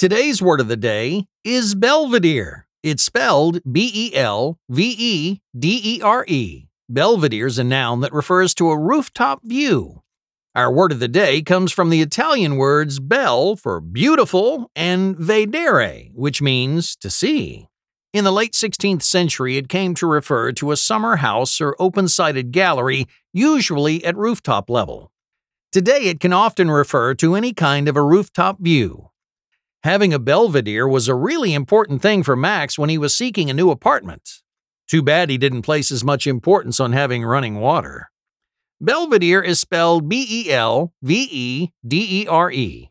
Today's word of the day is Belvedere. It's spelled B E L V E D E R E. Belvedere is a noun that refers to a rooftop view. Our word of the day comes from the Italian words bel for beautiful and vedere, which means to see. In the late 16th century, it came to refer to a summer house or open sided gallery, usually at rooftop level. Today, it can often refer to any kind of a rooftop view. Having a belvedere was a really important thing for Max when he was seeking a new apartment. Too bad he didn't place as much importance on having running water. Belvedere is spelled B E L V E D E R E.